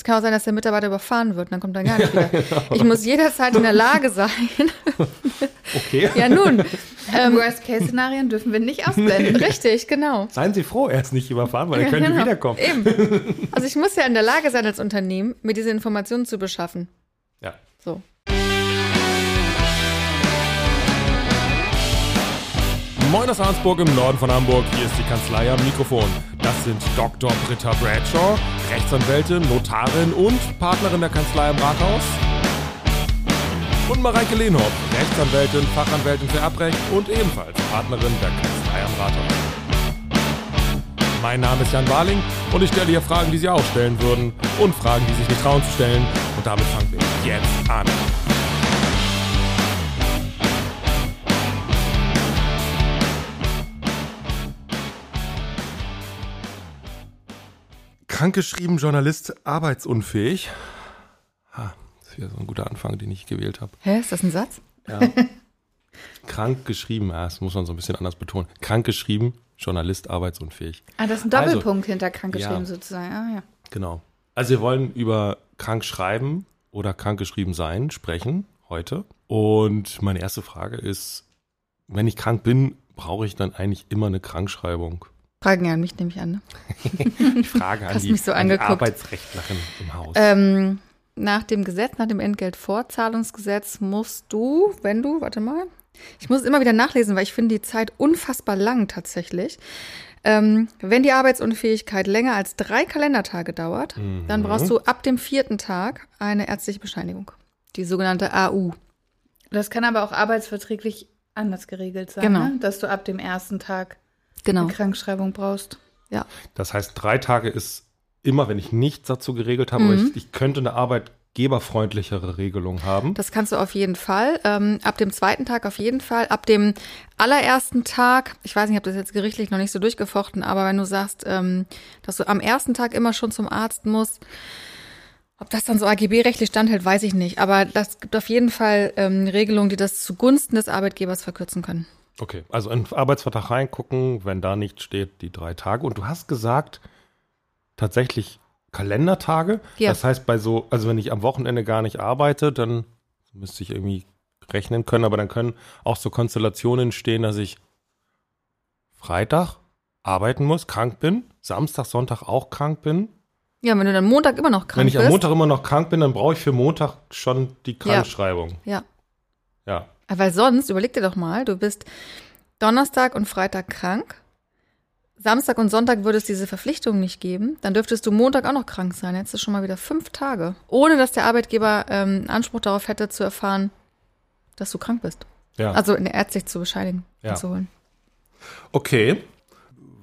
Es kann auch sein, dass der Mitarbeiter überfahren wird, dann kommt er gar nicht wieder. Ich muss jederzeit in der Lage sein. Okay. ja, nun. Ähm, Worst-Case-Szenarien dürfen wir nicht ausblenden. Richtig, genau. Seien Sie froh, er ist nicht überfahren, weil er könnte genau. wiederkommen. Eben. Also ich muss ja in der Lage sein, als Unternehmen, mir diese Informationen zu beschaffen. Ja. So. Moin aus Arnsburg im Norden von Hamburg. Hier ist die Kanzlei am Mikrofon. Das sind Dr. Britta Bradshaw, Rechtsanwältin, Notarin und Partnerin der Kanzlei am Rathaus. Und Mareike Lehnhoff, Rechtsanwältin, Fachanwältin für Erbrecht und ebenfalls Partnerin der Kanzlei am Rathaus. Mein Name ist Jan Warling und ich stelle hier Fragen, die Sie auch stellen würden und Fragen, die sich nicht trauen zu stellen. Und damit fangen wir jetzt an. Krankgeschrieben Journalist, arbeitsunfähig. Ha, das ist wieder so ein guter Anfang, den ich gewählt habe. Hä, ist das ein Satz? Ja. Krank geschrieben, ja, das muss man so ein bisschen anders betonen. Krank geschrieben, Journalist, arbeitsunfähig. Ah, das ist ein Also, Doppelpunkt hinter krankgeschrieben ja. sozusagen. Ah, ja. Genau. Also wir wollen über krank schreiben oder krank geschrieben sein sprechen heute. Und meine erste Frage ist, wenn ich krank bin, brauche ich dann eigentlich immer eine Krankschreibung? Fragen ja an mich, nehme ich an. Ne? Ich frage an Hast die, mich so an die angeguckt. Arbeitsrechtlerin im Haus. Ähm, nach dem Gesetz, nach dem Entgeltvorzahlungsgesetz musst du, wenn du, warte mal, ich muss es immer wieder nachlesen, weil ich finde die Zeit unfassbar lang tatsächlich. Ähm, wenn die Arbeitsunfähigkeit länger als drei Kalendertage dauert, dann brauchst du ab dem vierten Tag eine ärztliche Bescheinigung. Die sogenannte AU. Das kann aber auch arbeitsverträglich anders geregelt sein, Genau. ne? dass du ab dem ersten Tag Genau. eine Krankschreibung brauchst. Ja. Das heißt, drei Tage ist immer, wenn ich nichts dazu geregelt habe, aber Mhm. ich, ich könnte eine arbeitgeberfreundlichere Regelung haben. Das kannst du auf jeden Fall. Ähm, ab dem zweiten Tag auf jeden Fall. Ab dem allerersten Tag, ich weiß nicht, ich habe das jetzt gerichtlich noch nicht so durchgefochten, aber wenn du sagst, ähm, dass du am ersten Tag immer schon zum Arzt musst, ob das dann so AGB-rechtlich standhält, weiß ich nicht. Aber das gibt auf jeden Fall ähm, Regelungen, die das zugunsten des Arbeitgebers verkürzen können. Okay, also in den Arbeitsvertrag reingucken, wenn da nichts steht, die drei Tage. Und du hast gesagt, tatsächlich Kalendertage. Ja. Das heißt, bei so, also wenn ich am Wochenende gar nicht arbeite, dann müsste ich irgendwie rechnen können, aber dann können auch so Konstellationen entstehen, dass ich Freitag arbeiten muss, krank bin, Samstag, Sonntag auch krank bin. Ja, wenn du dann Montag immer noch krank wenn ich bist. am Montag immer noch krank bin, dann brauche ich für Montag schon die Krankschreibung. ja. Ja. Weil sonst, überleg dir doch mal, du bist Donnerstag und Freitag krank. Samstag und Sonntag würde es diese Verpflichtung nicht geben. Dann dürftest du Montag auch noch krank sein. Jetzt ist schon mal wieder fünf Tage. Ohne dass der Arbeitgeber ähm, Anspruch darauf hätte, zu erfahren, dass du krank bist. ja. Also in der ärztlich zu bescheinigen, Ja. zu holen. Okay,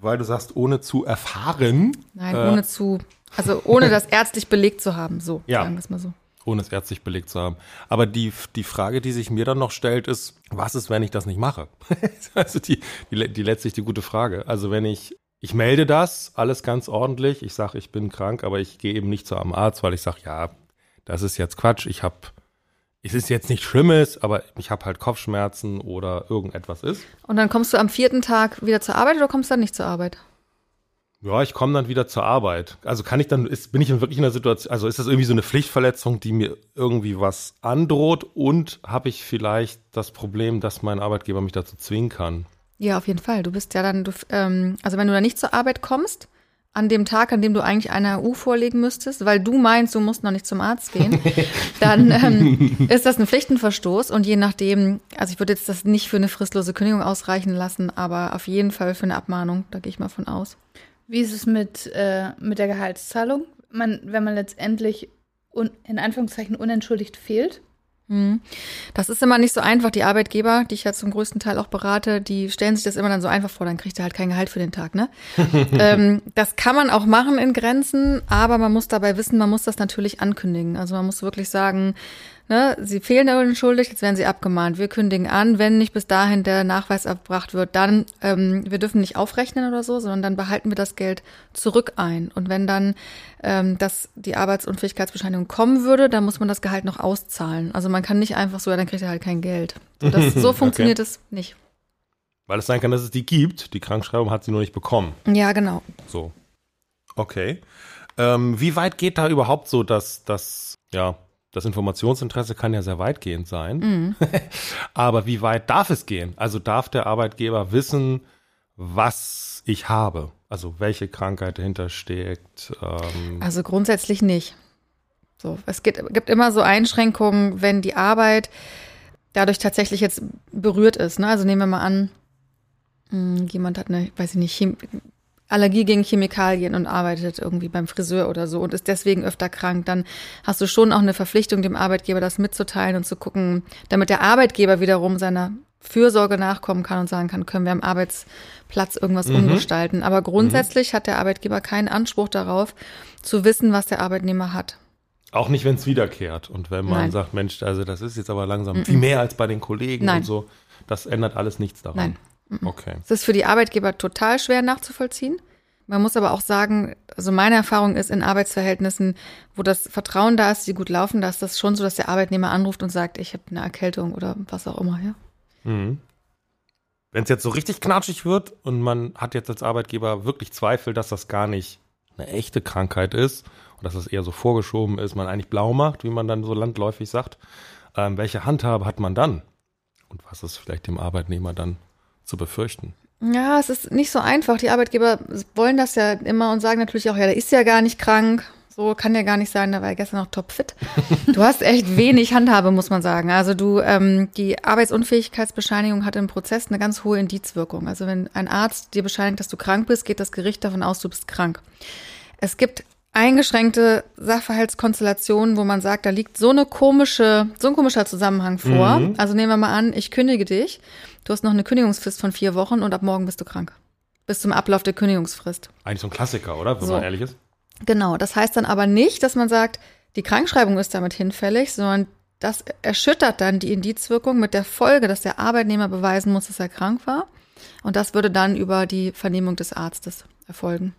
weil du sagst, ohne zu erfahren. Nein, Äh. ohne zu, also ohne das ärztlich belegt zu haben. So, Ja. sagen wir es mal so. Ohne es ärztlich belegt zu haben. Aber die, die Frage, die sich mir dann noch stellt, ist, was ist, wenn ich das nicht mache? also die, die, die letztlich die gute Frage. Also wenn ich, ich melde das, alles ganz ordentlich, ich sage, ich bin krank, aber ich gehe eben nicht zu einem Arzt, weil ich sage, ja, das ist jetzt Quatsch, ich habe, es ist jetzt nichts Schlimmes, aber ich habe halt Kopfschmerzen oder irgendetwas ist. Und dann kommst du am vierten Tag wieder zur Arbeit oder kommst du dann nicht zur Arbeit? Ja, ich komme dann wieder zur Arbeit. Also kann ich dann, ist, bin ich dann wirklich in einer Situation, also ist das irgendwie so eine Pflichtverletzung, die mir irgendwie was androht und habe ich vielleicht das Problem, dass mein Arbeitgeber mich dazu zwingen kann? Ja, auf jeden Fall. Du bist ja dann, du, ähm, also wenn du dann nicht zur Arbeit kommst, an dem Tag, an dem du eigentlich eine AU vorlegen müsstest, weil du meinst, du musst noch nicht zum Arzt gehen, dann ähm, ist das ein Pflichtenverstoß und je nachdem, also ich würde jetzt das nicht für eine fristlose Kündigung ausreichen lassen, aber auf jeden Fall für eine Abmahnung, da gehe ich mal von aus. Wie ist es mit, äh, mit der Gehaltszahlung? Man, wenn man letztendlich un, in Anführungszeichen unentschuldigt fehlt? Mhm. Das ist immer nicht so einfach. Die Arbeitgeber, die ich ja zum größten Teil auch berate, die stellen sich das immer dann so einfach vor, dann kriegt er halt kein Gehalt für den Tag, ne? ähm, das kann man auch machen in Grenzen, aber man muss dabei wissen, man muss das natürlich ankündigen. Also man muss wirklich sagen, ne, sie fehlen unentschuldigt, jetzt werden sie abgemahnt. Wir kündigen an, wenn nicht bis dahin der Nachweis erbracht wird, dann, ähm, wir dürfen nicht aufrechnen oder so, sondern dann behalten wir das Geld zurück ein. Und wenn dann ähm, dass die Arbeitsunfähigkeitsbescheinigung kommen würde, dann muss man das Gehalt noch auszahlen. Also man kann nicht einfach so, ja, dann kriegt er halt kein Geld. So, das, so funktioniert es nicht. Weil es sein kann, dass es die gibt. Die Krankschreibung hat sie nur nicht bekommen. Ja, genau. So. Okay. Ähm, wie weit geht da überhaupt so, dass das, ja, das Informationsinteresse kann ja sehr weitgehend sein. Mhm. Aber wie weit darf es gehen? Also darf der Arbeitgeber wissen, was ich habe? Also welche Krankheit dahinter steckt? Ähm, Also grundsätzlich nicht. So, es gibt, gibt immer so Einschränkungen, wenn die Arbeit dadurch tatsächlich jetzt berührt ist. Ne? Also nehmen wir mal an, mh, jemand hat eine, weiß ich nicht, Chem Allergie gegen Chemikalien und arbeitet irgendwie beim Friseur oder so und ist deswegen öfter krank, dann hast du schon auch eine Verpflichtung, dem Arbeitgeber das mitzuteilen und zu gucken, damit der Arbeitgeber wiederum seiner Fürsorge nachkommen kann und sagen kann, können wir am Arbeitsplatz irgendwas umgestalten. Aber grundsätzlich hat der Arbeitgeber keinen Anspruch darauf, zu wissen, was der Arbeitnehmer hat. auch nicht, wenn es wiederkehrt. Und wenn man Nein. sagt, Mensch, also das ist jetzt aber langsam viel mehr als bei den Kollegen Nein. und so. Das ändert alles nichts daran. Nein. Okay. Es ist für die Arbeitgeber total schwer nachzuvollziehen. Man muss aber auch sagen, also meine Erfahrung ist in Arbeitsverhältnissen, wo das Vertrauen da ist, die gut laufen, da ist das schon so, dass der Arbeitnehmer anruft und sagt, ich habe eine Erkältung oder was auch immer. Ja? Mhm. Wenn es jetzt so richtig knatschig wird und man hat jetzt als Arbeitgeber wirklich Zweifel, dass das gar nicht eine echte Krankheit ist und dass das eher so vorgeschoben ist, man eigentlich blau macht, wie man dann so landläufig sagt, ähm, welche Handhabe hat man dann? Und was ist vielleicht dem Arbeitnehmer dann zu befürchten? Ja, es ist nicht so einfach. Die Arbeitgeber wollen das ja immer und sagen natürlich auch, ja, der ist ja gar nicht krank. So kann ja gar nicht sein, da war er gestern noch topfit. Du hast echt wenig Handhabe, muss man sagen. Also du, ähm, die Arbeitsunfähigkeitsbescheinigung hat im Prozess eine ganz hohe Indizwirkung. Also wenn ein Arzt dir bescheinigt, dass du krank bist, geht das Gericht davon aus, du bist krank. Es gibt eingeschränkte Sachverhaltskonstellationen, wo man sagt, da liegt so eine komische, so ein komischer Zusammenhang vor. Mhm. Also nehmen wir mal an, ich kündige dich. Du hast noch eine Kündigungsfrist von vier Wochen und ab morgen bist du krank. Bis zum Ablauf der Kündigungsfrist. Eigentlich so ein Klassiker, oder? Wenn So. man ehrlich ist. Genau, das heißt dann aber nicht, dass man sagt, die Krankschreibung ist damit hinfällig, sondern das erschüttert dann die Indizwirkung mit der Folge, dass der Arbeitnehmer beweisen muss, dass er krank war. Und das würde dann über die Vernehmung des Arztes erfolgen.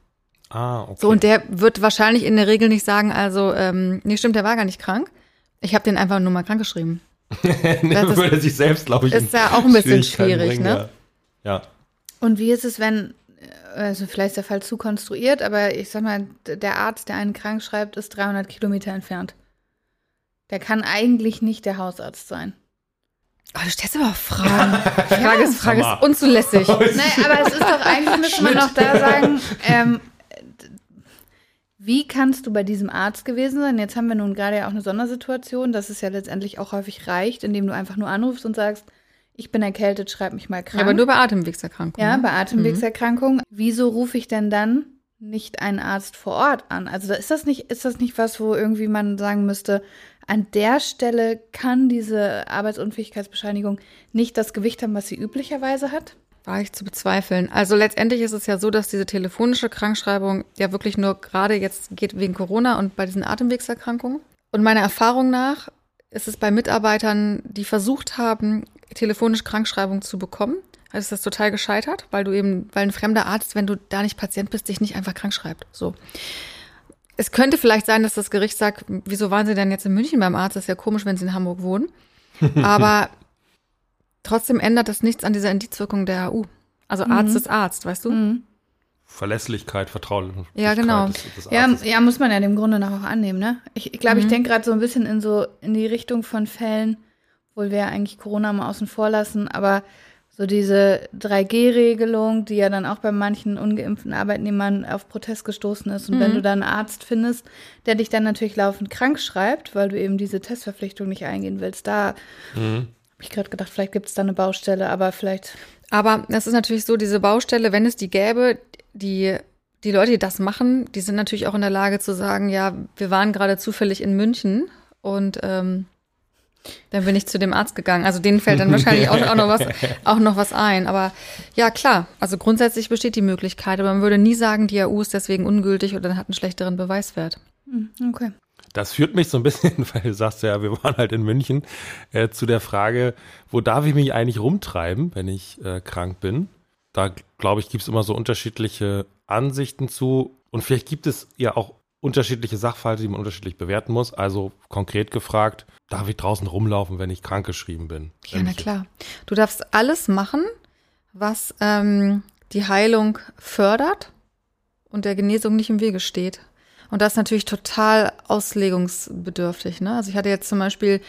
Ah, okay. So, und der wird wahrscheinlich in der Regel nicht sagen, also, ähm, nee, stimmt, der war gar nicht krank. Ich habe den einfach nur mal krank geschrieben. das würde sich selbst, glaube ich, ist ja auch ein bisschen schwierig, bringen, ne? Ja. ja. Und wie ist es, wenn, also vielleicht ist der Fall zu konstruiert, aber ich sag mal, der Arzt, der einen krank schreibt, ist 300 Kilometer entfernt. Der kann eigentlich nicht der Hausarzt sein. Oh, du stellst aber Fragen. Frage ist, Frage ist unzulässig. Nein, aber es ist doch eigentlich, müsste man doch da sagen, ähm, wie kannst du bei diesem Arzt gewesen sein? Jetzt haben wir nun gerade ja auch eine Sondersituation, dass es ja letztendlich auch häufig reicht, indem du einfach nur anrufst und sagst, ich bin erkältet, schreib mich mal krank. Ja, aber nur bei Atemwegserkrankungen. Ja, ne? bei Atemwegserkrankungen. Wieso rufe ich denn dann nicht einen Arzt vor Ort an? Also ist das nicht, ist das nicht was, wo irgendwie man sagen müsste, an der Stelle kann diese Arbeitsunfähigkeitsbescheinigung nicht das Gewicht haben, was sie üblicherweise hat? War ich zu bezweifeln. Also letztendlich ist es ja so, dass diese telefonische Krankschreibung ja wirklich nur gerade jetzt geht wegen Corona und bei diesen Atemwegserkrankungen. Und meiner Erfahrung nach ist es bei Mitarbeitern, die versucht haben, telefonisch Krankschreibung zu bekommen, also ist das total gescheitert, weil du eben, weil ein fremder Arzt, wenn du da nicht Patient bist, dich nicht einfach krank schreibt. So. Es könnte vielleicht sein, dass das Gericht sagt, wieso waren Sie denn jetzt in München beim Arzt? Das ist ja komisch, wenn Sie in Hamburg wohnen. Aber trotzdem ändert das nichts an dieser Indizwirkung der AU. Also Arzt ist Arzt, weißt du? Mhm. Verlässlichkeit, Vertraulichkeit. Ja, genau. Des, des Ja, ja, muss man ja dem Grunde nach auch annehmen, ne? Ich ich, glaube, ich denke gerade so ein bisschen in so in die Richtung von Fällen, obwohl wir ja eigentlich Corona mal außen vor lassen, aber so diese 3G-Regelung, die ja dann auch bei manchen ungeimpften Arbeitnehmern auf Protest gestoßen ist. Und wenn du dann einen Arzt findest, der dich dann natürlich laufend krank schreibt, weil du eben diese Testverpflichtung nicht eingehen willst, da habe ich gerade gedacht, vielleicht gibt es da eine Baustelle, aber vielleicht Aber es ist natürlich so, diese Baustelle, wenn es die gäbe, die, die Leute, die das machen, die sind natürlich auch in der Lage zu sagen, ja, wir waren gerade zufällig in München und ähm, dann bin ich zu dem Arzt gegangen. Also denen fällt dann wahrscheinlich auch, auch, noch was, auch noch was ein. Aber ja, klar, also grundsätzlich besteht die Möglichkeit, aber man würde nie sagen, die AU ist deswegen ungültig oder hat einen schlechteren Beweiswert. hm, okay. Das führt mich so ein bisschen, weil du sagst ja, wir waren halt in München, äh, zu der Frage, wo darf ich mich eigentlich rumtreiben, wenn ich äh, krank bin? Da, glaube ich, gibt es immer so unterschiedliche Ansichten zu. Und vielleicht gibt es ja auch unterschiedliche Sachverhalte, die man unterschiedlich bewerten muss. Also konkret gefragt, darf ich draußen rumlaufen, wenn ich krankgeschrieben bin? Ja, na klar. Du darfst alles machen, was ähm, die Heilung fördert und der Genesung nicht im Wege steht. Und das ist natürlich total auslegungsbedürftig. Ne? Also ich hatte jetzt zum Beispiel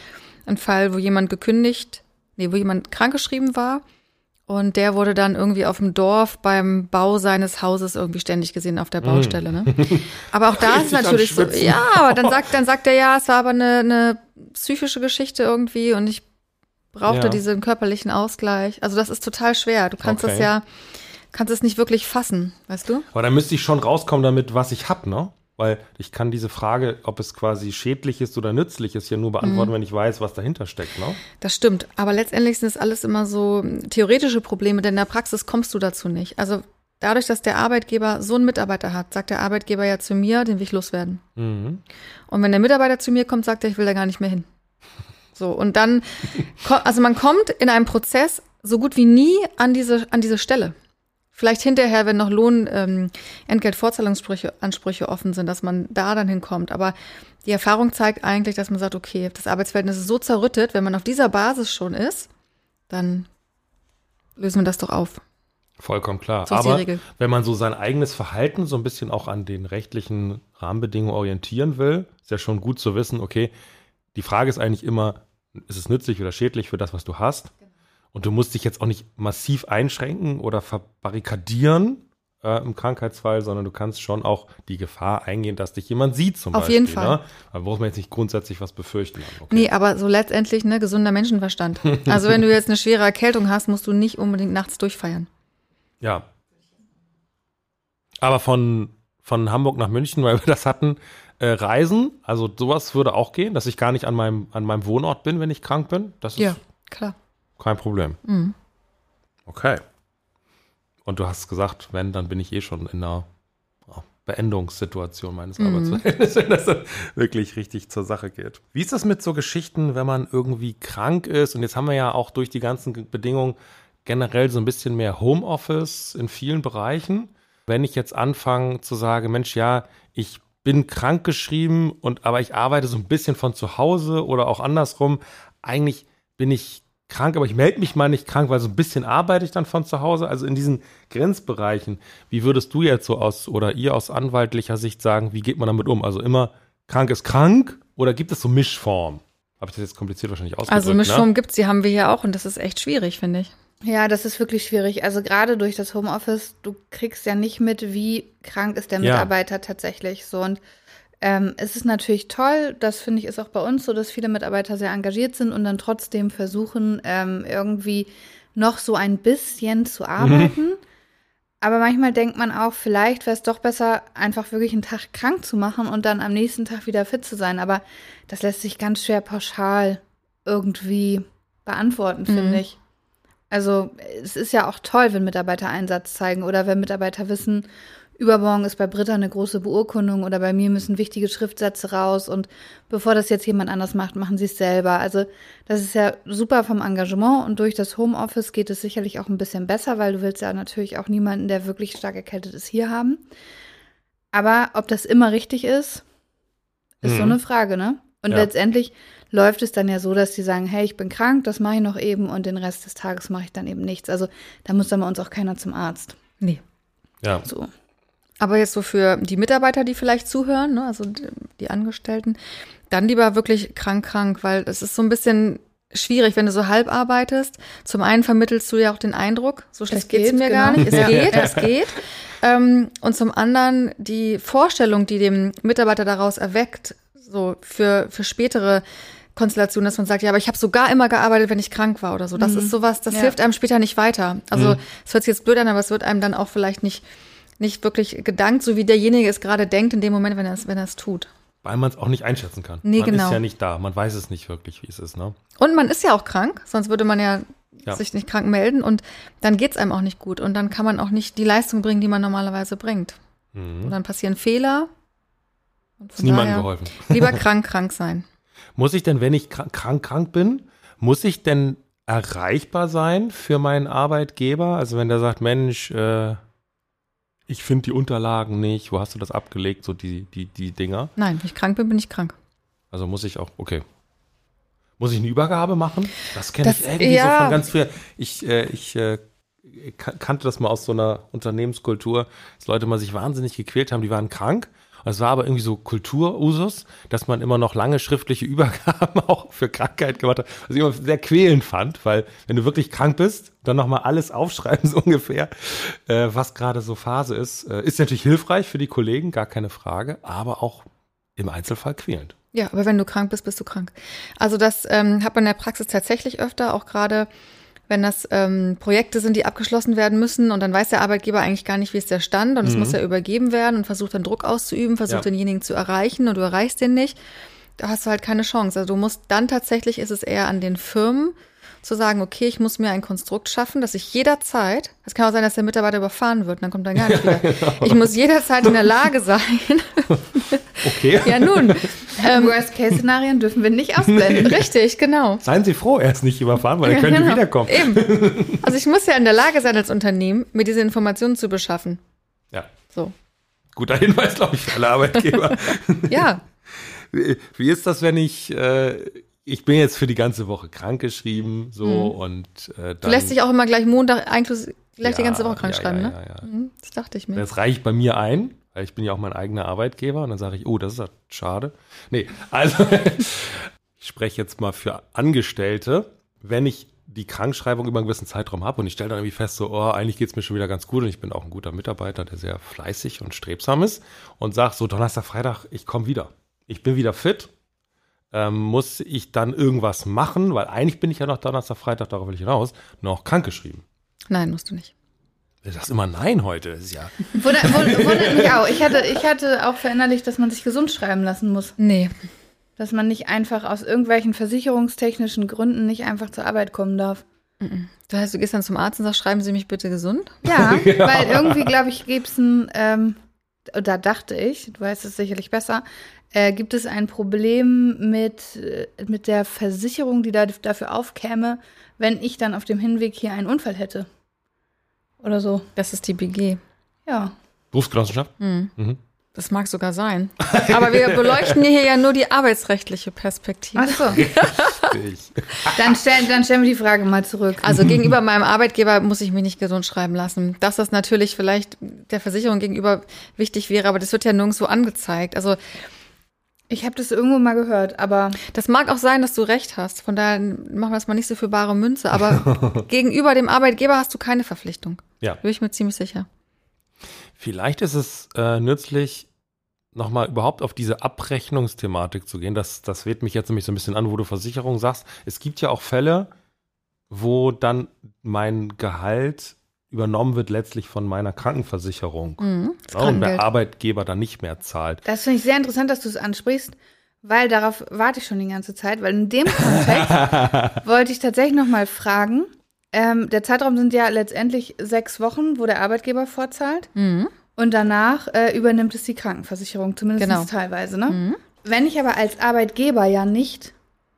einen Fall, wo jemand gekündigt, nee, wo jemand krankgeschrieben war und der wurde dann irgendwie auf dem Dorf beim Bau seines Hauses irgendwie ständig gesehen auf der Baustelle. Ne? Aber auch da ist natürlich so, ja, aber dann sagt, dann sagt er ja, es war aber eine, eine psychische Geschichte irgendwie und ich brauchte ja. diesen körperlichen Ausgleich. Also das ist total schwer. Du kannst okay. das ja, kannst es nicht wirklich fassen, weißt du? Aber dann müsste ich schon rauskommen damit, was ich hab, ne? Weil ich kann diese Frage, ob es quasi schädlich ist oder nützlich ist, ja nur beantworten, mhm. wenn ich weiß, was dahinter steckt. Ne? Das stimmt. Aber letztendlich sind es alles immer so theoretische Probleme, denn in der Praxis kommst du dazu nicht. Also dadurch, dass der Arbeitgeber so einen Mitarbeiter hat, sagt der Arbeitgeber ja zu mir, den will ich loswerden. Mhm. Und wenn der Mitarbeiter zu mir kommt, sagt er, ich will da gar nicht mehr hin. So, und dann, also man kommt in einem Prozess so gut wie nie an diese, an diese Stelle. Vielleicht hinterher, wenn noch Lohn, ähm, Entgeltfortzahlungsansprüche Ansprüche offen sind, dass man da dann hinkommt. Aber die Erfahrung zeigt eigentlich, dass man sagt, okay, das Arbeitsverhältnis ist so zerrüttet, wenn man auf dieser Basis schon ist, dann lösen wir das doch auf. Vollkommen klar. So Aber wenn man so sein eigenes Verhalten so ein bisschen auch an den rechtlichen Rahmenbedingungen orientieren will, ist ja schon gut zu wissen, okay, die Frage ist eigentlich immer, ist es nützlich oder schädlich für das, was du hast? Genau. Und du musst dich jetzt auch nicht massiv einschränken oder verbarrikadieren äh, im Krankheitsfall, sondern du kannst schon auch die Gefahr eingehen, dass dich jemand sieht zum Auf Beispiel. jeden Fall. Ne? Da braucht man jetzt nicht grundsätzlich was befürchten. Okay. Nee, aber so letztendlich ne, gesunder Menschenverstand. Also wenn du jetzt eine schwere Erkältung hast, musst du nicht unbedingt nachts durchfeiern. Ja. Aber von, von Hamburg nach München, weil wir das hatten, äh, Reisen, also sowas würde auch gehen, dass ich gar nicht an meinem, an meinem Wohnort bin, wenn ich krank bin. Das ist ja, klar. Kein Problem. Mhm. Okay. Und du hast gesagt, wenn, dann bin ich eh schon in einer Beendungssituation meines mhm. Arbeitsverhältnisses, wenn das dann wirklich richtig zur Sache geht. Wie ist das mit so Geschichten, wenn man irgendwie krank ist? Und jetzt haben wir ja auch durch die ganzen Bedingungen generell so ein bisschen mehr Homeoffice in vielen Bereichen. Wenn ich jetzt anfange zu sagen, Mensch, ja, ich bin krank geschrieben und aber ich arbeite so ein bisschen von zu Hause oder auch andersrum. Eigentlich bin ich krank, aber ich melde mich mal nicht krank, weil so ein bisschen arbeite ich dann von zu Hause. Also in diesen Grenzbereichen, wie würdest du jetzt so aus oder ihr aus anwaltlicher Sicht sagen, wie geht man damit um? Also immer krank ist krank oder gibt es so Mischform? Habe ich das jetzt kompliziert wahrscheinlich ausgedrückt? Also Mischform ne? gibt es, die haben wir hier auch und das ist echt schwierig, finde ich. Ja, das ist wirklich schwierig. Also gerade durch das Homeoffice, du kriegst ja nicht mit, wie krank ist der Mitarbeiter ja. tatsächlich so und ähm, es ist natürlich toll, das finde ich ist auch bei uns so, dass viele Mitarbeiter sehr engagiert sind und dann trotzdem versuchen, ähm, irgendwie noch so ein bisschen zu mhm. arbeiten. Mhm. Aber manchmal denkt man auch, vielleicht wäre es doch besser, einfach wirklich einen Tag krank zu machen und dann am nächsten Tag wieder fit zu sein. Aber das lässt sich ganz schwer pauschal irgendwie beantworten, finde mhm. ich. Also es ist ja auch toll, wenn Mitarbeiter Einsatz zeigen oder wenn Mitarbeiter wissen, übermorgen ist bei Britta eine große Beurkundung oder bei mir müssen wichtige Schriftsätze raus und bevor das jetzt jemand anders macht, machen sie es selber. Also das ist ja super vom Engagement und durch das Homeoffice geht es sicherlich auch ein bisschen besser, weil du willst ja natürlich auch niemanden, der wirklich stark erkältet ist, hier haben. Aber ob das immer richtig ist, ist mhm. so eine Frage, ne? Und ja. letztendlich läuft es dann ja so, dass sie sagen, hey, ich bin krank, das mache ich noch eben und den Rest des Tages mache ich dann eben nichts. Also da muss dann bei uns auch keiner zum Arzt. Nee. Ja. So. Aber jetzt so für die Mitarbeiter, die vielleicht zuhören, ne, also die Angestellten, dann lieber wirklich krank, krank, weil es ist so ein bisschen schwierig, wenn du so halb arbeitest. Zum einen vermittelst du ja auch den Eindruck, so schlecht geht, geht's mir genau. gar nicht. Es geht, es geht. Ähm, und zum anderen die Vorstellung, die dem Mitarbeiter daraus erweckt, so für, für spätere Konstellationen, dass man sagt, ja, aber ich habe sogar immer gearbeitet, wenn ich krank war oder so. Das mhm. ist sowas, das ja. hilft einem später nicht weiter. Also mhm. es hört sich jetzt blöd an, aber es wird einem dann auch vielleicht nicht nicht wirklich gedankt, so wie derjenige es gerade denkt in dem Moment, wenn er es wenn er es tut. Weil man es auch nicht einschätzen kann. Nee, man genau. ist ja nicht da. Man weiß es nicht wirklich, wie es ist. Ne? Und man ist ja auch krank, sonst würde man ja, ja. sich nicht krank melden und dann geht es einem auch nicht gut. Und dann kann man auch nicht die Leistung bringen, die man normalerweise bringt. Mhm. Und dann passieren Fehler. ist niemandem geholfen. Lieber krank, krank sein. Muss ich denn, wenn ich krank, krank, krank bin, muss ich denn erreichbar sein für meinen Arbeitgeber? Also wenn der sagt, Mensch, äh, ich finde die Unterlagen nicht, wo hast du das abgelegt, so die, die, die Dinger? Nein, wenn ich krank bin, bin ich krank. Also muss ich auch, okay. Muss ich eine Übergabe machen? Das kenne ich irgendwie ja. so von ganz früher. Ich, äh, ich äh, kannte das mal aus so einer Unternehmenskultur, dass Leute mal sich wahnsinnig gequält haben, die waren krank Es war aber irgendwie so Kulturusus, dass man immer noch lange schriftliche Übergaben auch für Krankheit gemacht hat, was ich immer sehr quälend fand, weil wenn du wirklich krank bist, dann nochmal alles aufschreiben, so ungefähr, äh, was gerade so Phase ist. Äh, ist natürlich hilfreich für die Kollegen, gar keine Frage, aber auch im Einzelfall quälend. Ja, aber wenn du krank bist, bist du krank. Also das ähm, hat man in der Praxis tatsächlich öfter, auch gerade wenn das ähm, Projekte sind, die abgeschlossen werden müssen und dann weiß der Arbeitgeber eigentlich gar nicht, wie ist der Stand und es Mhm. muss ja übergeben werden und versucht dann Druck auszuüben, versucht Ja. denjenigen zu erreichen und du erreichst den nicht, da hast du halt keine Chance. Also du musst dann tatsächlich ist es eher an den Firmen zu sagen, okay, ich muss mir ein Konstrukt schaffen, dass ich jederzeit, es kann auch sein, dass der Mitarbeiter überfahren wird, und dann kommt er gar nicht wieder. Ich muss jederzeit in der Lage sein, Okay. ja nun, Ähm, Worst-Case-Szenarien dürfen wir nicht ausblenden. richtig, genau. Seien Sie froh, er ist nicht überfahren, weil er Ja, könnte genau. wiederkommen. Eben. Also ich muss ja in der Lage sein, als Unternehmen, mir diese Informationen zu beschaffen. Ja, So. guter Hinweis, glaube ich, für alle Arbeitgeber. Ja. Wie, wie ist das, wenn ich, äh, ich bin jetzt für die ganze Woche krankgeschrieben, so und äh, dann. Du lässt dich auch immer gleich Montag inklusive gleich die Ja, ganze Woche krank ja, schreiben, ja, ne? ja, ja. Mhm, Das dachte ich mir. Das reicht bei mir ein, weil ich bin ja auch mein eigener Arbeitgeber und dann sage ich, oh, das ist ja schade. Nee, also ich spreche jetzt mal für Angestellte, wenn ich die Krankschreibung über einen gewissen Zeitraum habe und ich stelle dann irgendwie fest, so, oh, eigentlich geht's mir schon wieder ganz gut und ich bin auch ein guter Mitarbeiter, der sehr fleißig und strebsam ist und sage so, Donnerstag, Freitag, ich komme wieder. Ich bin wieder fit. Ähm, muss ich dann irgendwas machen, weil eigentlich bin ich ja noch Donnerstag, Freitag, darauf will ich hinaus, noch krankgeschrieben. Nein, musst du nicht. Du sagst immer Nein heute. Das ist ja. Wundert, wund- wundert mich auch. Ich hatte, ich hatte auch verinnerlicht, dass man sich gesund schreiben lassen muss. Nee. Dass man nicht einfach aus irgendwelchen versicherungstechnischen Gründen nicht einfach zur Arbeit kommen darf. Das heißt, du gehst dann zum Arzt und sagst, schreiben Sie mich bitte gesund? Ja, weil irgendwie, glaube ich, gibt es ein, ähm, da dachte ich, du weißt es sicherlich besser, äh, gibt es ein Problem mit, äh, mit der Versicherung, die da, dafür aufkäme, wenn ich dann auf dem Hinweg hier einen Unfall hätte. Oder so. Das ist die BG. Ja. Berufsgenossenschaft? Hm. Mhm. Das mag sogar sein. Aber wir beleuchten hier ja nur die arbeitsrechtliche Perspektive. Ach so. Dann stellen, dann stellen wir die Frage mal zurück. Also gegenüber meinem Arbeitgeber muss ich mich nicht gesund schreiben lassen. Dass das natürlich vielleicht der Versicherung gegenüber wichtig wäre, aber das wird ja nirgendwo angezeigt. Also Ich habe das irgendwo mal gehört, aber das mag auch sein, dass du recht hast. Von daher machen wir das mal nicht so für bare Münze. Aber gegenüber dem Arbeitgeber hast du keine Verpflichtung. Ja. Bin ich mir ziemlich sicher. Vielleicht ist es äh, nützlich, nochmal überhaupt auf diese Abrechnungsthematik zu gehen. Das, das weht mich jetzt nämlich so ein bisschen an, wo du Versicherung sagst. Es gibt ja auch Fälle, wo dann mein Gehalt übernommen wird letztlich von meiner Krankenversicherung. Mhm. Ja, und der. Arbeitgeber dann nicht mehr zahlt. das finde ich sehr interessant, dass du es ansprichst, weil darauf warte ich schon die ganze Zeit, weil in dem Kontext wollte ich tatsächlich noch mal fragen. Ähm, der Zeitraum sind ja letztendlich sechs Wochen, wo der Arbeitgeber vorzahlt. Mhm. Und danach äh, übernimmt es die Krankenversicherung, zumindest Genau. teilweise. Ne? Mhm. Wenn ich aber als Arbeitgeber ja nicht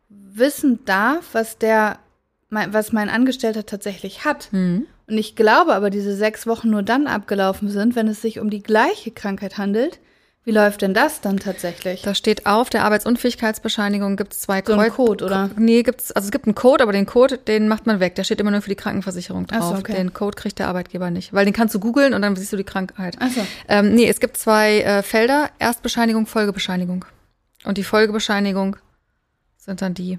wissen darf, was der, mein, was mein Angestellter tatsächlich hat, Mhm. und ich glaube aber, diese sechs Wochen nur dann abgelaufen sind, wenn es sich um die gleiche Krankheit handelt, wie läuft denn das dann tatsächlich? Da steht auf der Arbeitsunfähigkeitsbescheinigung gibt es zwei So Kreuz- Code, oder? Nee, gibt's, also es gibt einen Code, aber den Code, den macht man weg. Der steht immer nur für die Krankenversicherung Ach so, drauf. okay. Den Code kriegt der Arbeitgeber nicht. Weil den kannst du googeln und dann siehst du die Krankheit. Ach so. Ähm, nee, es gibt zwei äh, Felder, Erstbescheinigung, Folgebescheinigung. Und die Folgebescheinigung sind dann die.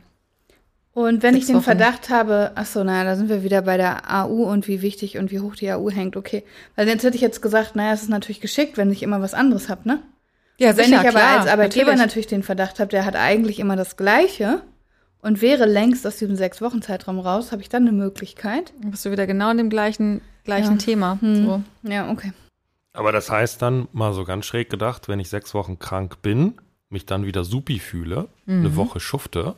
Und wenn ich den Wochen. Verdacht habe, ach so, naja, da sind wir wieder bei der AU und wie wichtig und wie hoch die AU hängt, okay. Weil jetzt hätte ich jetzt gesagt, naja, es ist natürlich geschickt, wenn ich immer was anderes habe, ne? Ja, wenn ich aber klar, als Arbeitgeber natürlich. natürlich. den Verdacht habe, der hat eigentlich immer das Gleiche und wäre längst aus diesem sechs Wochen Zeitraum raus, habe ich dann eine Möglichkeit. Dann bist du wieder genau in dem gleichen, gleichen Ja. Thema. Hm. So. Ja, okay. Aber das heißt dann, mal so ganz schräg gedacht, wenn ich sechs Wochen krank bin, mich dann wieder supi fühle, eine Woche schufte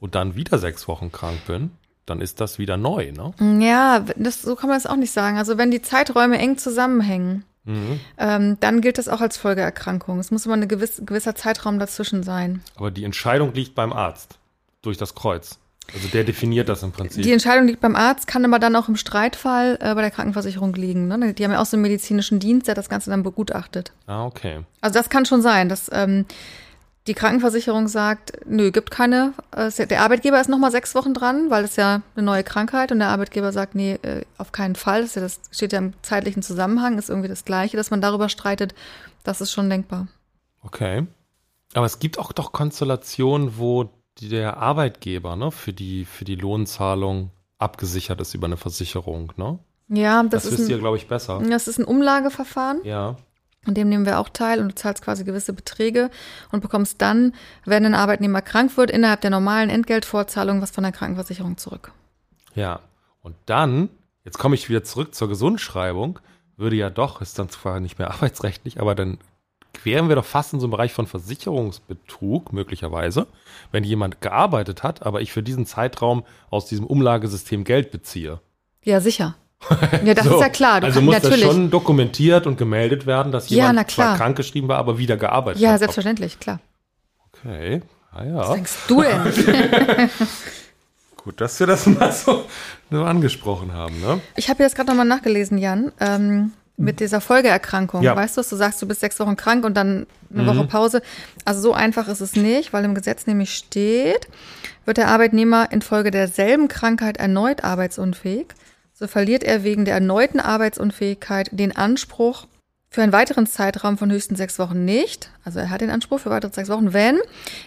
und dann wieder sechs Wochen krank bin, dann ist das wieder neu, ne? Ja, das, so kann man das auch nicht sagen. Also wenn die Zeiträume eng zusammenhängen, Mhm. ähm, dann gilt das auch als Folgeerkrankung. Es muss immer ein gewiss, gewisser Zeitraum dazwischen sein. Aber die Entscheidung liegt beim Arzt durch das Kreuz. Also der definiert das im Prinzip. Die Entscheidung liegt beim Arzt, kann aber dann auch im Streitfall äh, bei der Krankenversicherung liegen. Ne? Die haben ja auch so einen medizinischen Dienst, der das Ganze dann begutachtet. ah, okay. Also das kann schon sein, dass ähm, die Krankenversicherung sagt, nö, gibt keine. Der Arbeitgeber ist noch mal sechs Wochen dran, weil das ja eine neue Krankheit und der Arbeitgeber sagt, nee, äh, auf keinen Fall. Das, ist ja das steht ja im zeitlichen Zusammenhang, ist irgendwie das Gleiche, dass man darüber streitet. Das ist schon denkbar. Okay. Aber es gibt auch doch Konstellationen, wo der Arbeitgeber ne, für, die, für die Lohnzahlung abgesichert ist über eine Versicherung. Ne? Ja, das, Das, ist wisst ein, ihr, glaube ich, besser. das ist ein Umlageverfahren. Ja. An dem nehmen wir auch teil und du zahlst quasi gewisse Beträge und bekommst dann, wenn ein Arbeitnehmer krank wird, innerhalb der normalen Entgeltvorzahlung was von der Krankenversicherung zurück. Ja. Und dann, jetzt komme ich wieder zurück zur Gesundschreibung, würde ja doch, ist dann zwar nicht mehr arbeitsrechtlich, aber dann wären wir doch fast in so einem Bereich von Versicherungsbetrug möglicherweise, wenn jemand gearbeitet hat, aber ich für diesen Zeitraum aus diesem Umlagesystem Geld beziehe. Ja, sicher. Ja, das So, ist ja klar. Du also kann- muss natürlich. das schon dokumentiert und gemeldet werden, dass Ja, jemand klar. zwar krankgeschrieben war, aber wieder gearbeitet ja, hat. selbstverständlich, klar. Okay, ah Was ja. denkst du denn? Gut, dass wir das mal so, angesprochen haben, ne? Ich habe jetzt gerade nochmal nachgelesen, Jan, ähm, mit dieser Folgeerkrankung. Ja. Weißt du, du sagst, du bist sechs Wochen krank und dann eine Mhm. Woche Pause. Also so einfach ist es nicht, weil im Gesetz nämlich steht, wird der Arbeitnehmer infolge derselben Krankheit erneut arbeitsunfähig, so verliert er wegen der erneuten Arbeitsunfähigkeit den Anspruch für einen weiteren Zeitraum von höchstens sechs Wochen nicht. Also er hat den Anspruch für weitere sechs Wochen, wenn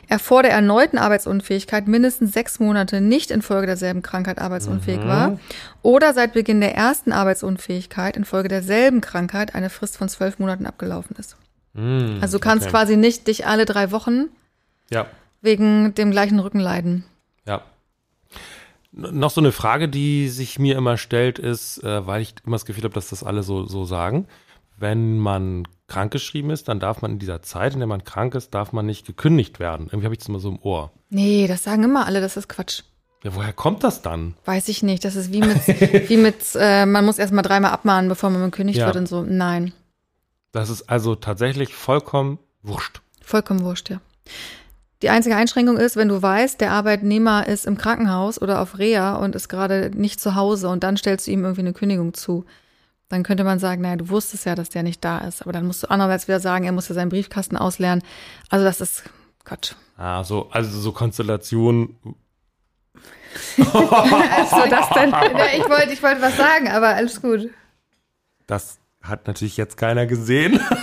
er vor der erneuten Arbeitsunfähigkeit mindestens sechs Monate nicht infolge derselben Krankheit arbeitsunfähig war oder seit Beginn der ersten Arbeitsunfähigkeit infolge derselben Krankheit eine Frist von zwölf Monaten abgelaufen ist. Hm, Also du kannst okay. quasi nicht dich alle drei Wochen Ja, wegen dem gleichen Rückenleiden. ja. Noch so eine Frage, die sich mir immer stellt, ist, äh, weil ich immer das Gefühl habe, dass das alle so, so sagen. Wenn man krankgeschrieben ist, dann darf man in dieser Zeit, in der man krank ist, darf man nicht gekündigt werden. Irgendwie habe ich das immer so im Ohr. Nee, das sagen immer alle, das ist Quatsch. Ja, woher kommt das dann? Weiß ich nicht. Das ist wie mit, wie mit äh, man muss erstmal dreimal abmahnen, bevor man gekündigt Ja. wird und so. Nein, Das ist also tatsächlich vollkommen wurscht. vollkommen wurscht, ja. Die einzige Einschränkung ist, wenn du weißt, der Arbeitnehmer ist im Krankenhaus oder auf Reha und ist gerade nicht zu Hause und dann stellst du ihm irgendwie eine Kündigung zu. Dann könnte man sagen, naja, du wusstest ja, dass der nicht da ist. Aber dann musst du andererseits wieder sagen, er muss ja seinen Briefkasten ausleeren. Also das ist Quatsch. Ah, so, also so Konstellationen. So, das denn? Ja, ich wollte ich wollte was sagen, aber alles gut. Das hat natürlich jetzt keiner gesehen.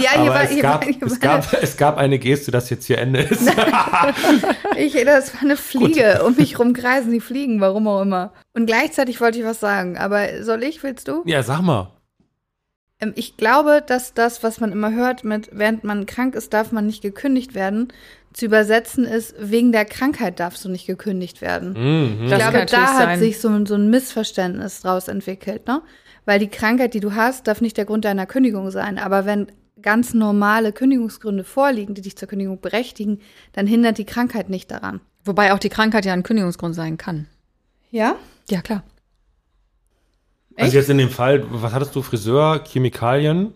Ja, hier Aber war, es hier gab, war, hier es, war gab, es gab eine Geste, dass jetzt hier Ende ist. Ich, das war eine Fliege. Um mich rum kreisen die Fliegen, warum auch immer. Und gleichzeitig wollte ich was sagen. Aber soll ich, willst du? Ja, sag mal. Ähm, Ich glaube, dass das, was man immer hört mit, während man krank ist, darf man nicht gekündigt werden, zu übersetzen ist, wegen der Krankheit darfst du nicht gekündigt werden. Mhm. Ich Das glaube, da hat sein. sich so, ein- so ein Missverständnis draus entwickelt, ne? Weil die Krankheit, die du hast, darf nicht der Grund deiner Kündigung sein. Aber wenn ganz normale Kündigungsgründe vorliegen, die dich zur Kündigung berechtigen, dann hindert die Krankheit nicht daran. Wobei auch die Krankheit ja ein Kündigungsgrund sein kann. Ja? Ja, klar. Echt? Also jetzt in dem Fall, was hattest du, Friseur, Chemikalien?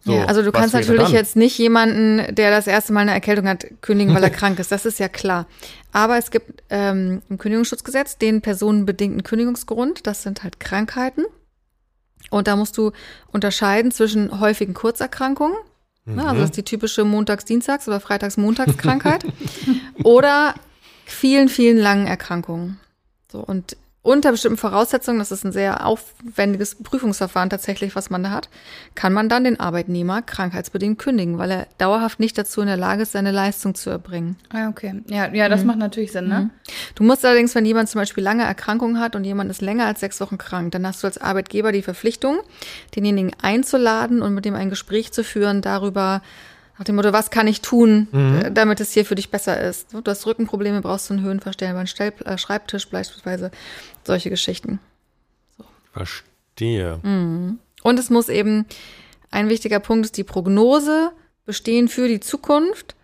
So, ja, also du kannst natürlich dann? jetzt nicht jemanden, der das erste Mal eine Erkältung hat, kündigen, weil er krank ist. Das ist ja klar. Aber es gibt ähm, im Kündigungsschutzgesetz den personenbedingten Kündigungsgrund. Das sind halt Krankheiten. Und da musst du unterscheiden zwischen häufigen Kurzerkrankungen. Ne, also das ist die typische Montags-Dienstags- oder Freitags-Montagskrankheit. oder vielen, vielen langen Erkrankungen. So, und unter bestimmten Voraussetzungen, das ist ein sehr aufwendiges Prüfungsverfahren tatsächlich, was man da hat, kann man dann den Arbeitnehmer krankheitsbedingt kündigen, weil er dauerhaft nicht dazu in der Lage ist, seine Leistung zu erbringen. Ah, okay. Ja, ja das macht natürlich Sinn, ne? Du musst allerdings, wenn jemand zum Beispiel lange Erkrankungen hat und jemand ist länger als sechs Wochen krank, dann hast du als Arbeitgeber die Verpflichtung, denjenigen einzuladen und mit dem ein Gespräch zu führen darüber, nach dem Motto, was kann ich tun, äh, damit es hier für dich besser ist. Du hast Rückenprobleme, brauchst du einen höhenverstellbaren Stell äh, Schreibtisch beispielsweise, solche Geschichten. Verstehe. Mhm. Und es muss eben, ein wichtiger Punkt ist die Prognose bestehen für die Zukunft,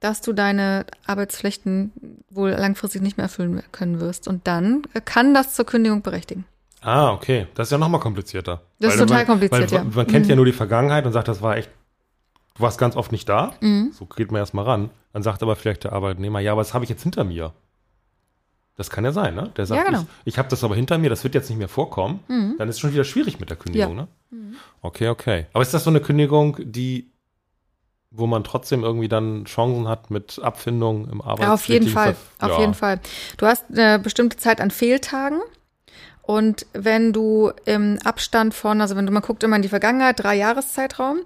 dass du deine Arbeitspflichten wohl langfristig nicht mehr erfüllen können wirst. Und dann kann das zur Kündigung berechtigen. Ah, okay. Das ist ja nochmal komplizierter. Das ist Weil total man, kompliziert, weil, ja. Mhm. Man kennt ja nur die Vergangenheit und sagt, das war echt, du warst ganz oft nicht da. Mhm. So geht man erstmal ran. Dann sagt aber vielleicht der Arbeitnehmer, ja, aber das habe ich jetzt hinter mir. Das kann ja sein, ne? Der sagt, Ja, genau. Mhm. ich, ich habe das aber hinter mir, das wird jetzt nicht mehr vorkommen. Dann ist es schon wieder schwierig mit der Kündigung, Ja. Mhm. ne? Okay, okay. Aber ist das so eine Kündigung, die, wo man trotzdem irgendwie dann Chancen hat mit Abfindung im Ja, auf jeden Fall, auf Ja. jeden Fall. Du hast eine bestimmte Zeit an Fehltagen Und wenn du im Abstand von, also wenn du mal guckt immer in die Vergangenheit, drei Jahreszeitraum,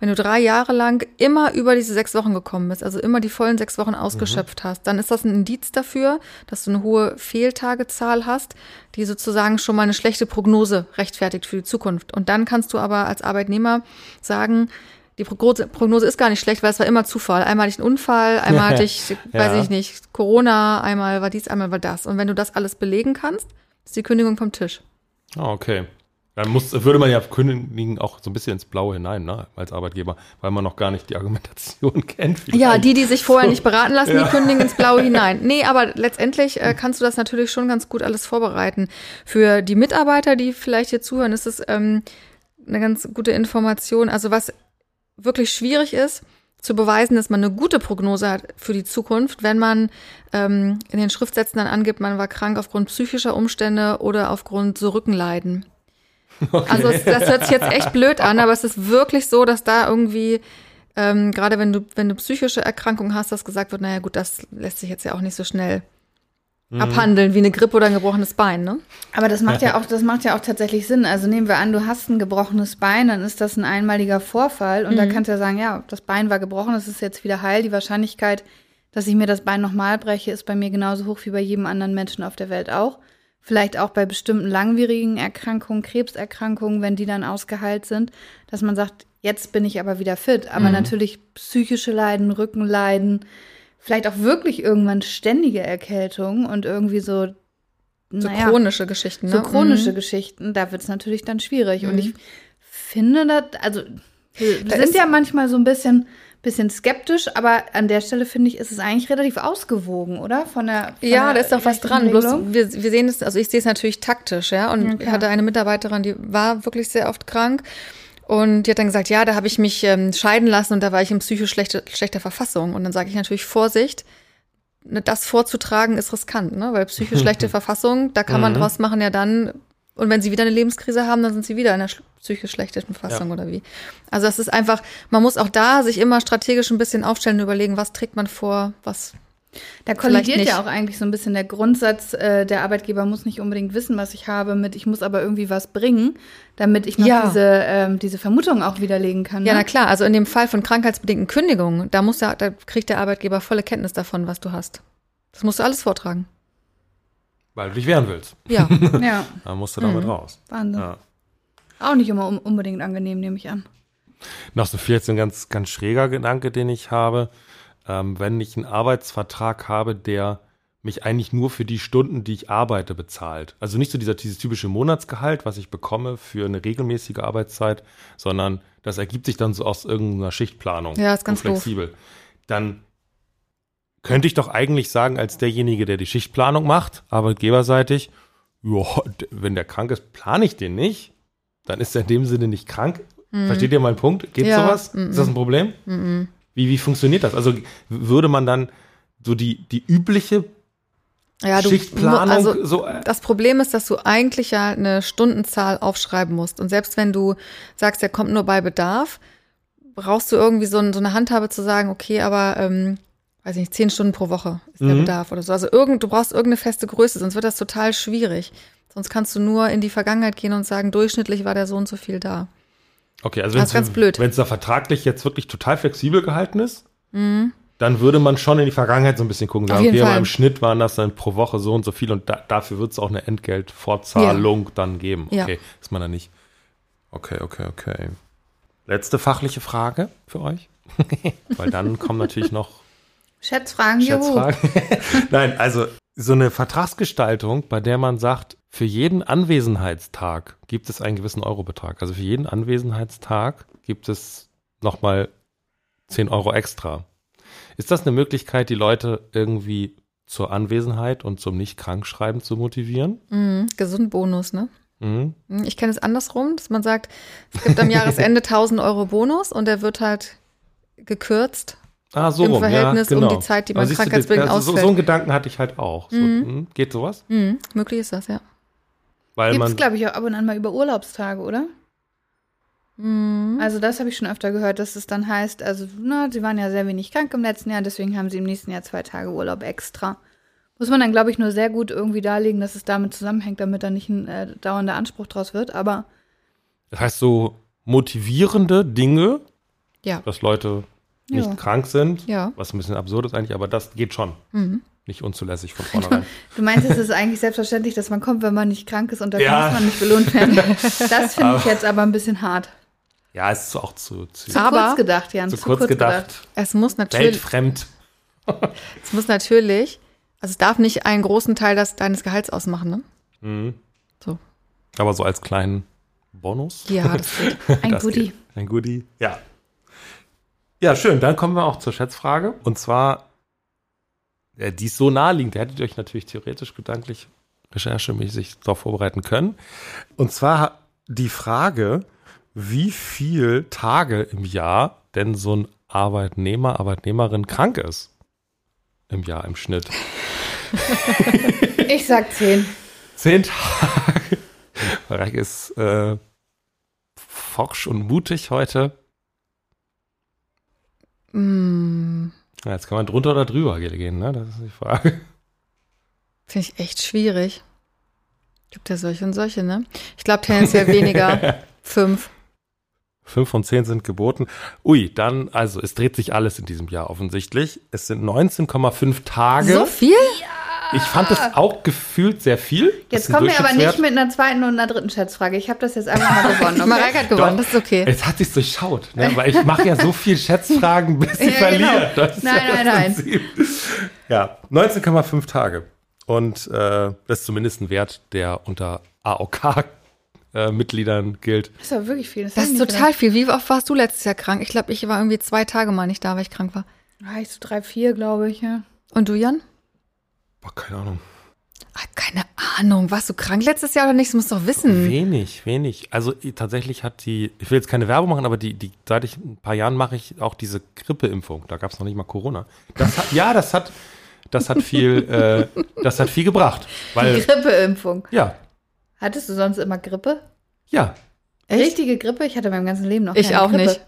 wenn du drei Jahre lang immer über diese sechs Wochen gekommen bist, also immer die vollen sechs Wochen ausgeschöpft hast, dann ist das ein Indiz dafür, dass du eine hohe Fehltagezahl hast, die sozusagen schon mal eine schlechte Prognose rechtfertigt für die Zukunft. Und dann kannst du aber als Arbeitnehmer sagen, die Prognose, Prognose ist gar nicht schlecht, weil es war immer Zufall. Einmal hatte ich einen Unfall, einmal hatte ich, Ja. weiß ich nicht, Corona, einmal war dies, einmal war das. Und wenn du das alles belegen kannst, ist die Kündigung vom Tisch. Ah, okay. Dann muss, würde man ja kündigen auch so ein bisschen ins Blaue hinein, ne, als Arbeitgeber, weil man noch gar nicht die Argumentation kennt. vielleicht. Ja, die, die sich vorher nicht beraten lassen, Ja. die kündigen ins Blaue hinein. Nee, aber letztendlich äh, kannst du das natürlich schon ganz gut alles vorbereiten. Für die Mitarbeiter, die vielleicht hier zuhören, ist es ähm, eine ganz gute Information. Also was wirklich schwierig ist, zu beweisen, dass man eine gute Prognose hat für die Zukunft, wenn man ähm, in den Schriftsätzen dann angibt, man war krank aufgrund psychischer Umstände oder aufgrund so Rückenleiden. Also es, das hört sich jetzt echt blöd an, aber es ist wirklich so, dass da irgendwie, ähm, gerade wenn du, wenn du psychische Erkrankungen hast, dass gesagt wird, naja gut, das lässt sich jetzt ja auch nicht so schnell abhandeln wie eine Grippe oder ein gebrochenes Bein, ne? Aber das macht ja auch, das macht ja auch tatsächlich Sinn. Also nehmen wir an, du hast ein gebrochenes Bein, dann ist das ein einmaliger Vorfall und da kannst du ja sagen, ja, das Bein war gebrochen, es ist jetzt wieder heil. Die Wahrscheinlichkeit, dass ich mir das Bein nochmal breche, ist bei mir genauso hoch wie bei jedem anderen Menschen auf der Welt auch. Vielleicht auch bei bestimmten langwierigen Erkrankungen, Krebserkrankungen, wenn die dann ausgeheilt sind, dass man sagt, jetzt bin ich aber wieder fit. Aber natürlich psychische Leiden, Rückenleiden, vielleicht auch wirklich irgendwann ständige Erkältung und irgendwie so So naja, chronische Geschichten, ne? so chronische Mhm. Geschichten, da wird es natürlich dann schwierig. Und ich finde das, also wir Da sind ja manchmal so ein bisschen, bisschen skeptisch, aber an der Stelle finde ich, ist es eigentlich relativ ausgewogen, oder? Von der von Ja, da ist doch was dran. Bloß wir, wir sehen es, also ich sehe es natürlich taktisch, ja. Und Ja, ich hatte eine Mitarbeiterin, die war wirklich sehr oft krank. Und die hat dann gesagt, ja, da habe ich mich ähm, scheiden lassen und da war ich in psychisch schlechte, schlechter Verfassung. Und dann sage ich natürlich, Vorsicht, ne, das vorzutragen ist riskant, ne? Weil psychisch schlechte Verfassung, da kann man Mhm. draus machen ja dann, und wenn sie wieder eine Lebenskrise haben, dann sind sie wieder in einer sch- psychisch schlechten Verfassung Ja. oder wie. Also das ist einfach, man muss auch da sich immer strategisch ein bisschen aufstellen und überlegen, was trägt man vor, was Da kollidiert ja auch eigentlich so ein bisschen der Grundsatz, äh, der Arbeitgeber muss nicht unbedingt wissen, was ich habe, mit ich muss aber irgendwie was bringen, damit ich noch Ja. diese, ähm, diese Vermutung auch widerlegen kann. Ja, ne? na klar. Also in dem Fall von krankheitsbedingten Kündigungen, da muss ja, da kriegt der Arbeitgeber volle Kenntnis davon, was du hast. Das musst du alles vortragen. Weil du dich wehren willst. Ja. Ja, Dann musst du damit Mhm. raus. Wahnsinn. Ja. Auch nicht immer un unbedingt angenehm, nehme ich an. Noch so viel jetzt ein ganz, ganz schräger Gedanke, den ich habe. Ähm, wenn ich einen Arbeitsvertrag habe, der mich eigentlich nur für die Stunden, die ich arbeite, bezahlt. Also nicht so dieser, dieses typische Monatsgehalt, was ich bekomme für eine regelmäßige Arbeitszeit, sondern das ergibt sich dann so aus irgendeiner Schichtplanung. Ja, ist ganz flexibel. Dann könnte ich doch eigentlich sagen, als derjenige, der die Schichtplanung macht, arbeitgeberseitig, ja, d- wenn der krank ist, plane ich den nicht. Dann ist er in dem Sinne nicht krank. Versteht ihr meinen Punkt? Geht Mhm. Ja, sowas? mhm. Ist das ein Problem? Wie, wie funktioniert das? Also würde man dann so die, die übliche ja du, Schichtplanung also so. äh, das Problem ist, dass du eigentlich ja eine Stundenzahl aufschreiben musst. Und selbst wenn du sagst, der kommt nur bei Bedarf, brauchst du irgendwie so, ein, so eine Handhabe zu sagen, okay, aber ähm, weiß ich nicht, zehn Stunden pro Woche ist der Mhm. Bedarf oder so. Also irgend, du brauchst irgendeine feste Größe, sonst wird das total schwierig. Sonst kannst du nur in die Vergangenheit gehen und sagen, durchschnittlich war der so und so viel da. Okay, also. Wenn es da vertraglich jetzt wirklich total flexibel gehalten ist, dann würde man schon in die Vergangenheit so ein bisschen gucken. Mhm. Sagen, okay, aber Fall. im Schnitt waren das dann pro Woche so und so viel und da, dafür wird es auch eine Entgeltfortzahlung dann geben. Ja. Okay, ist man da nicht. Okay, okay, okay. Letzte fachliche Frage für euch. Weil dann kommen natürlich noch Schätzfragen. Schätzfragen. Nein, also so eine Vertragsgestaltung, bei der man sagt, für jeden Anwesenheitstag gibt es einen gewissen Eurobetrag. Also für jeden Anwesenheitstag gibt es nochmal 10 Euro extra. Ist das eine Möglichkeit, die Leute irgendwie zur Anwesenheit und zum Nicht-Krankschreiben zu motivieren? Mhm. Gesundbonus, ne? Mhm. Ich kenne es andersrum, dass man sagt, es gibt am Jahresende 1000 Euro Bonus und der wird halt gekürzt. Ah, so Im rum, Verhältnis ja, um genau. die Zeit, die man du, krankheitsbedingt also so, ausfällt. so einen Gedanken hatte ich halt auch. So, Mhm. mhm. Geht sowas? Mhm. Möglich ist das, ja. Weil Gibt es, man, glaube ich, auch ab und an mal über Urlaubstage, oder? Mhm. Also das habe ich schon öfter gehört, dass es dann heißt, also na, sie waren ja sehr wenig krank im letzten Jahr, deswegen haben sie im nächsten Jahr zwei Tage Urlaub extra. Muss man dann, glaube ich, nur sehr gut irgendwie darlegen, dass es damit zusammenhängt, damit da nicht ein äh, dauernder Anspruch draus wird. Aber Das heißt, so motivierende Dinge, Ja. dass Leute nicht Ja. krank sind, Ja. was ein bisschen absurd ist eigentlich, aber das geht schon. Mhm. Nicht unzulässig von vornherein. du meinst, es ist eigentlich selbstverständlich, dass man kommt, wenn man nicht krank ist und dafür Ja. muss man nicht belohnt werden. Das finde ich jetzt aber ein bisschen hart. ja, es ist auch zu, zu, Zu Aber- kurz gedacht, Jan. zu zu kurz gedacht, Es muss natürlich, weltfremd. es muss natürlich, also es darf nicht einen großen Teil des, deines Gehalts ausmachen, ne? Mhm. So. Aber so als kleinen Bonus. Ja, das geht. Ein Das Goodie. geht. Ein Goodie. Ja. Ja, schön. Dann kommen wir auch zur Schätzfrage. Und zwar, äh, die ist so naheliegend, da hättet ihr euch natürlich theoretisch gedanklich recherchemäßig darauf vorbereiten können. Und zwar die Frage, wie viel Tage im Jahr denn so ein Arbeitnehmer, Arbeitnehmerin krank ist. Im Jahr im Schnitt. Ich sag zehn. Zehn Tage. Mareike ist äh, forsch und mutig heute. Mm, Ja, jetzt kann man drunter oder drüber gehen, ne? Das ist die Frage. Finde ich echt schwierig. Gibt ja solche und solche, ne? Ich glaube tendenziell weniger. Fünf. Fünf von zehn sind geboten. Ui, dann, also es dreht sich alles in diesem Jahr offensichtlich. Es sind 19,5 Tage. So viel? Ich fand das auch gefühlt sehr viel. Das Jetzt kommen wir aber nicht mit einer zweiten und einer dritten Schätzfrage. Ich habe das jetzt einfach mal gewonnen. Okay? Mareike hat gewonnen, Doch. das ist okay. Es hat sich durchschaut, ne? weil ich mache ja so viel Schätzfragen, bis sie Ja, genau. verliert. Das ist Nein, ja nein, das nein. Ja, 19,5 Tage. Und äh, das ist zumindest ein Wert, der unter AOK-Mitgliedern gilt. Das ist aber wirklich viel. Das hätte ist total viel. Wie oft warst du letztes Jahr krank? Ich glaube, ich war irgendwie zwei Tage mal nicht da, weil ich krank war. gedacht. Ah, ich so drei, vier, glaube ich, ja. Und du, Jan? Boah, keine Ahnung. Ah, keine Ahnung. Warst du krank letztes Jahr oder nicht? Das musst du doch wissen. Wenig, wenig. Also tatsächlich hat die, ich will jetzt keine Werbung machen, aber die, die, seit ich ein paar Jahren mache ich auch diese Grippeimpfung. Da gab es noch nicht mal Corona. Das hat, ja, das hat, das hat viel, äh, das hat viel gebracht. Weil, Grippeimpfung. ja, Hattest du sonst immer Grippe? ja. Echt? Richtige Grippe? Ich hatte mein ganzes Leben noch Ich keine auch Grippe. nicht.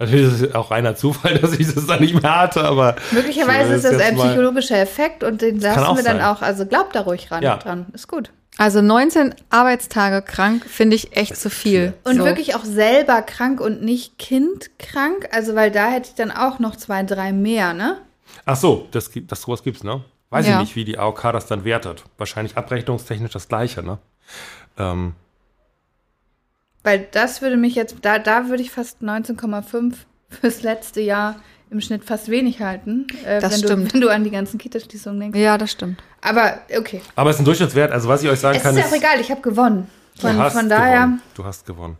Natürlich ist es auch reiner Zufall, dass ich das dann nicht mehr hatte, aber. Möglicherweise Ich ist das ein psychologischer Effekt und den lassen wir dann sein. auch. Also glaubt da ruhig ran, Ja. dran. Ist gut. Also 19 Arbeitstage krank finde ich echt zu viel. Und so. wirklich auch selber krank und nicht kindkrank. Also, weil da hätte ich dann auch noch zwei, drei mehr, ne? Ach so, das, gibt- das sowas gibt's, ne? Weiß Ja. ich nicht, wie die AOK das dann wertet. Wahrscheinlich abrechnungstechnisch das Gleiche, ne? Ähm, Weil das würde mich jetzt, da, da würde ich fast 19,5 fürs letzte Jahr im Schnitt fast wenig halten. Äh, Das wenn stimmt. Du, wenn du an die ganzen Kitaschließungen denkst. Ja, das stimmt. Aber okay. aber es ist ein Durchschnittswert, also was ich euch sagen Es kann, ist ja auch egal, ich habe gewonnen. Von, du hast von daher. gewonnen. Du hast gewonnen.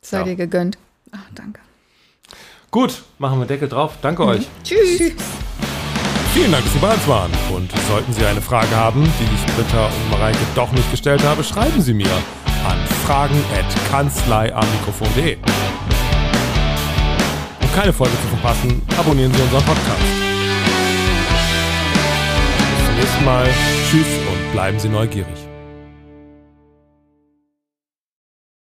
Sei Ja. dir gegönnt. Ach, danke. Gut, machen wir Deckel drauf. Danke euch. Tschüss. Vielen Dank, dass Sie bei uns waren. Und sollten Sie eine Frage haben, die ich Britta und Mareike doch nicht gestellt habe, schreiben Sie mir an fragen.kanzleiamikrofon.de. Um keine Folge zu verpassen, abonnieren Sie unseren Podcast. Bis zum nächsten Mal. Tschüss und bleiben Sie neugierig.